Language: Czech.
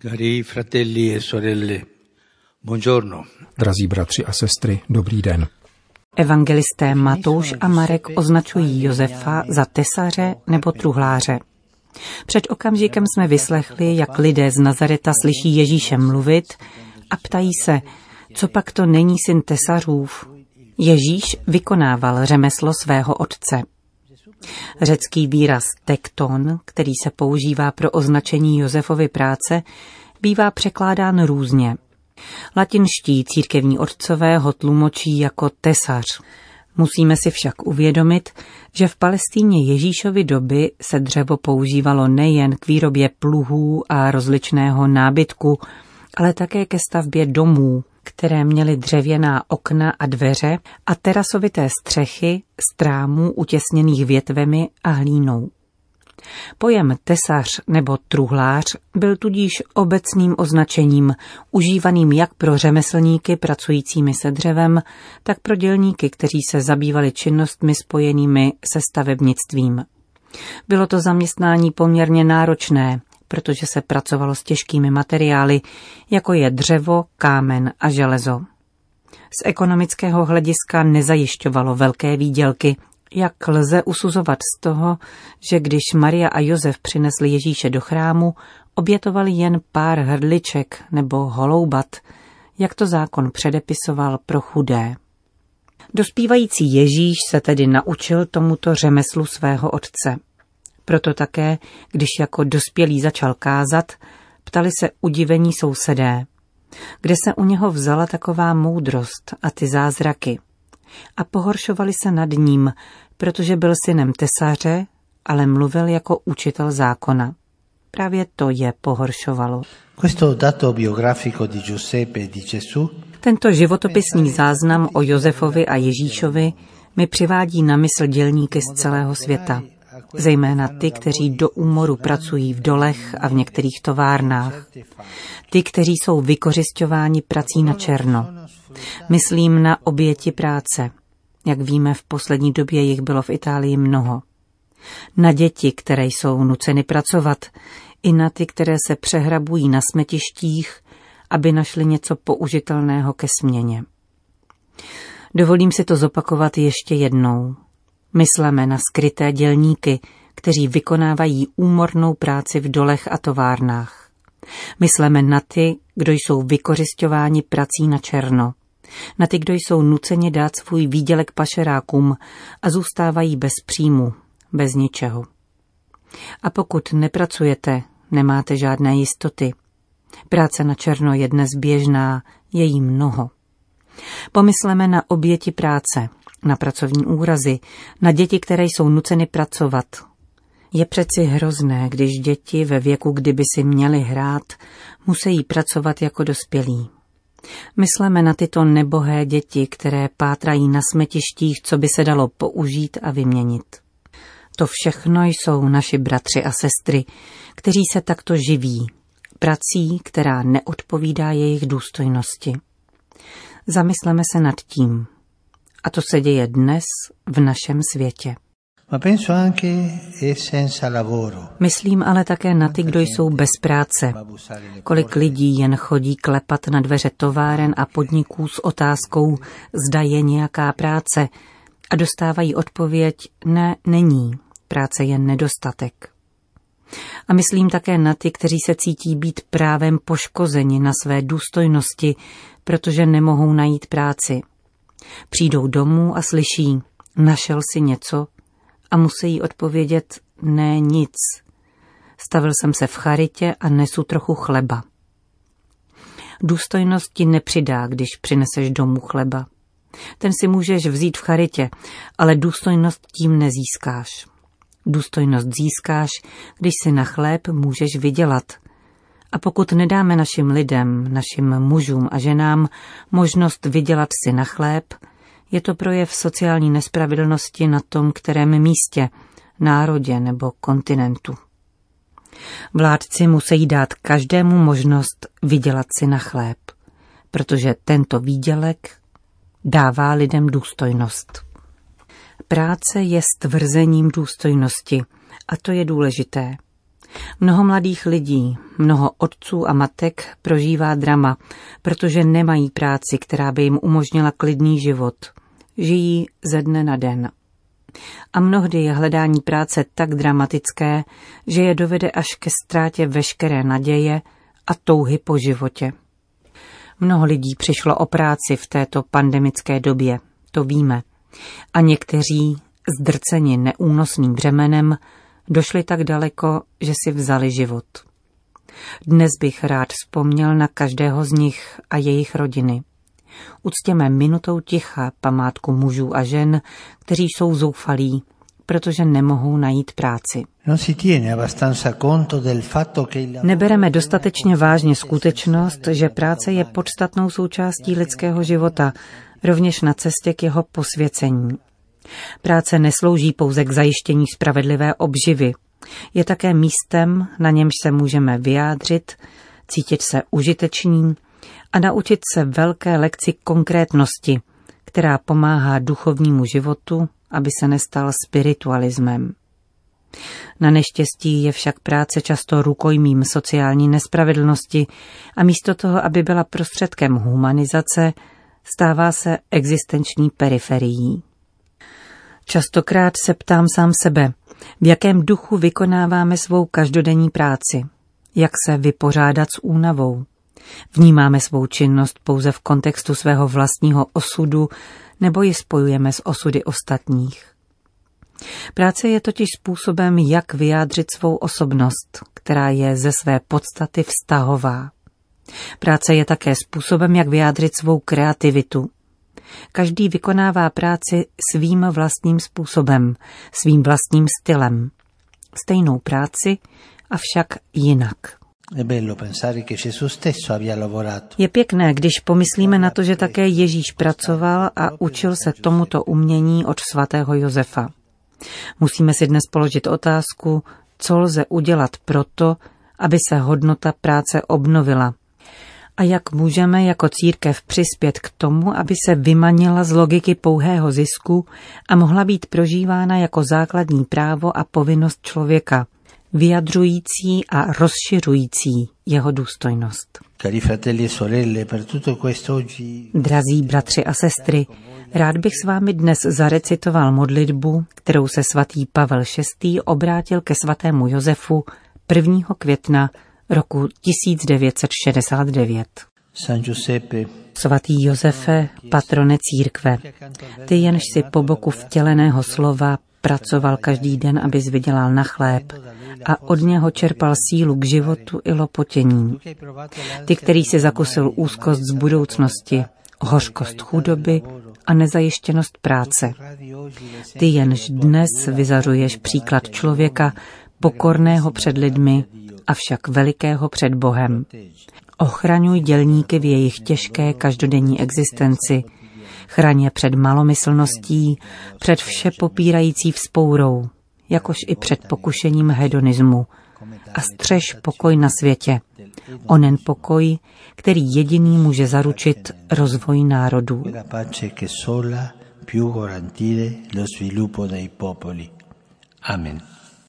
Cari fratelli e sorelle, buongiorno. Drazí bratři a sestry, dobrý den. Evangelisté Matouš a Marek označují Josefa za tesaře nebo truhláře. Před okamžikem jsme vyslechli, jak lidé z Nazareta slyší Ježíše mluvit a ptají se, co pak to není syn tesařův. Ježíš vykonával řemeslo svého otce. Řecký výraz tekton, který se používá pro označení Josefovy práce, bývá překládán různě. Latinští církevní otcové ho tlumočí jako tesař. Musíme si však uvědomit, že v Palestíně Ježíšovy doby se dřevo používalo nejen k výrobě pluhů a rozličného nábytku, ale také ke stavbě domů, které měly dřevěná okna a dveře a terasovité střechy strámů utěsněných větvemi a hlínou. Pojem tesař nebo truhlář byl tudíž obecným označením, užívaným jak pro řemeslníky pracujícími se dřevem, tak pro dělníky, kteří se zabývali činnostmi spojenými se stavebnictvím. Bylo to zaměstnání poměrně náročné, protože se pracovalo s těžkými materiály, jako je dřevo, kámen a železo. Z ekonomického hlediska nezajišťovalo velké výdělky, jak lze usuzovat z toho, že když Maria a Josef přinesli Ježíše do chrámu, obětovali jen pár hrdliček nebo holoubat, jak to zákon předepisoval pro chudé. Dospívající Ježíš se tedy naučil tomuto řemeslu svého otce. Proto také, když jako dospělý začal kázat, ptali se udivení sousedé, kde se u něho vzala taková moudrost a ty zázraky. A pohoršovali se nad ním, protože byl synem tesaře, ale mluvil jako učitel zákona. Právě to je pohoršovalo. Tento životopisný záznam o Josefovi a Ježíšovi mi přivádí na mysl dělníky z celého světa zejména ty, kteří do úmoru pracují v dolech a v některých továrnách. Ty, kteří jsou vykořišťováni prací na černo. Myslím na oběti práce. Jak víme, v poslední době jich bylo v Itálii mnoho. Na děti, které jsou nuceny pracovat, i na ty, které se přehrabují na smetištích, aby našli něco použitelného ke směně. Dovolím si to zopakovat ještě jednou. Mysleme na skryté dělníky, kteří vykonávají úmornou práci v dolech a továrnách. Myslíme na ty, kdo jsou vykořišťováni prací na černo. Na ty, kdo jsou nuceně dát svůj výdělek pašerákům a zůstávají bez příjmu, bez ničeho. A pokud nepracujete, nemáte žádné jistoty. Práce na černo je dnes běžná, je jí mnoho. Pomysleme na oběti práce, na pracovní úrazy, na děti, které jsou nuceny pracovat. Je přeci hrozné, když děti ve věku, kdyby si měli hrát, musí pracovat jako dospělí. Myslíme na tyto nebohé děti, které pátrají na smetištích, co by se dalo použít a vyměnit. To všechno jsou naši bratři a sestry, kteří se takto živí, prací, která neodpovídá jejich důstojnosti. Zamysleme se nad tím, a to se děje dnes v našem světě. Myslím ale také na ty, kdo jsou bez práce. Kolik lidí jen chodí klepat na dveře továren a podniků s otázkou, zda je nějaká práce a dostávají odpověď, ne, není, práce je nedostatek. A myslím také na ty, kteří se cítí být právem poškozeni na své důstojnosti, protože nemohou najít práci. Přijdou domů a slyší, našel si něco a musí odpovědět, ne nic. Stavil jsem se v charitě a nesu trochu chleba. Důstojnost ti nepřidá, když přineseš domů chleba. Ten si můžeš vzít v charitě, ale důstojnost tím nezískáš. Důstojnost získáš, když si na chléb můžeš vydělat. A pokud nedáme našim lidem, našim mužům a ženám možnost vydělat si na chléb, je to projev sociální nespravedlnosti na tom kterém místě, národě nebo kontinentu. Vládci musí dát každému možnost vydělat si na chléb, protože tento výdělek dává lidem důstojnost. Práce je stvrzením důstojnosti a to je důležité. Mnoho mladých lidí, mnoho otců a matek prožívá drama, protože nemají práci, která by jim umožnila klidný život. Žijí ze dne na den. A mnohdy je hledání práce tak dramatické, že je dovede až ke ztrátě veškeré naděje a touhy po životě. Mnoho lidí přišlo o práci v této pandemické době, to víme. A někteří, zdrceni neúnosným břemenem, došli tak daleko, že si vzali život. Dnes bych rád vzpomněl na každého z nich a jejich rodiny. Uctěme minutou ticha památku mužů a žen, kteří jsou zoufalí, protože nemohou najít práci. Nebereme dostatečně vážně skutečnost, že práce je podstatnou součástí lidského života, rovněž na cestě k jeho posvěcení. Práce neslouží pouze k zajištění spravedlivé obživy. Je také místem, na němž se můžeme vyjádřit, cítit se užiteční a naučit se velké lekci konkrétnosti, která pomáhá duchovnímu životu, aby se nestal spiritualismem. Na neštěstí je však práce často rukojmím sociální nespravedlnosti a místo toho, aby byla prostředkem humanizace, stává se existenční periferií. Častokrát se ptám sám sebe, v jakém duchu vykonáváme svou každodenní práci, jak se vypořádat s únavou. Vnímáme svou činnost pouze v kontextu svého vlastního osudu nebo ji spojujeme s osudy ostatních. Práce je totiž způsobem, jak vyjádřit svou osobnost, která je ze své podstaty vztahová. Práce je také způsobem, jak vyjádřit svou kreativitu, Každý vykonává práci svým vlastním způsobem, svým vlastním stylem. Stejnou práci, avšak jinak. Je pěkné, když pomyslíme na to, že také Ježíš pracoval a učil se tomuto umění od svatého Josefa. Musíme si dnes položit otázku, co lze udělat proto, aby se hodnota práce obnovila, a jak můžeme jako církev přispět k tomu, aby se vymanila z logiky pouhého zisku a mohla být prožívána jako základní právo a povinnost člověka, vyjadřující a rozšiřující jeho důstojnost. E Drazí bratři a sestry, rád bych s vámi dnes zarecitoval modlitbu, kterou se svatý Pavel VI. obrátil ke svatému Josefu 1. května roku 1969. San Giuseppe, Svatý Josefe, patrone církve, ty jenž si po boku vtěleného slova pracoval každý den, aby vydělal na chléb a od něho čerpal sílu k životu i lopotění. Ty, který si zakusil úzkost z budoucnosti, hořkost chudoby a nezajištěnost práce. Ty jenž dnes vyzařuješ příklad člověka, pokorného před lidmi, avšak velikého před Bohem. Ochraňuj dělníky v jejich těžké každodenní existenci. Chraň před malomyslností, před vše popírající vzpourou, jakož i před pokušením hedonismu. A střež pokoj na světě. Onen pokoj, který jediný může zaručit rozvoj národů. Amen.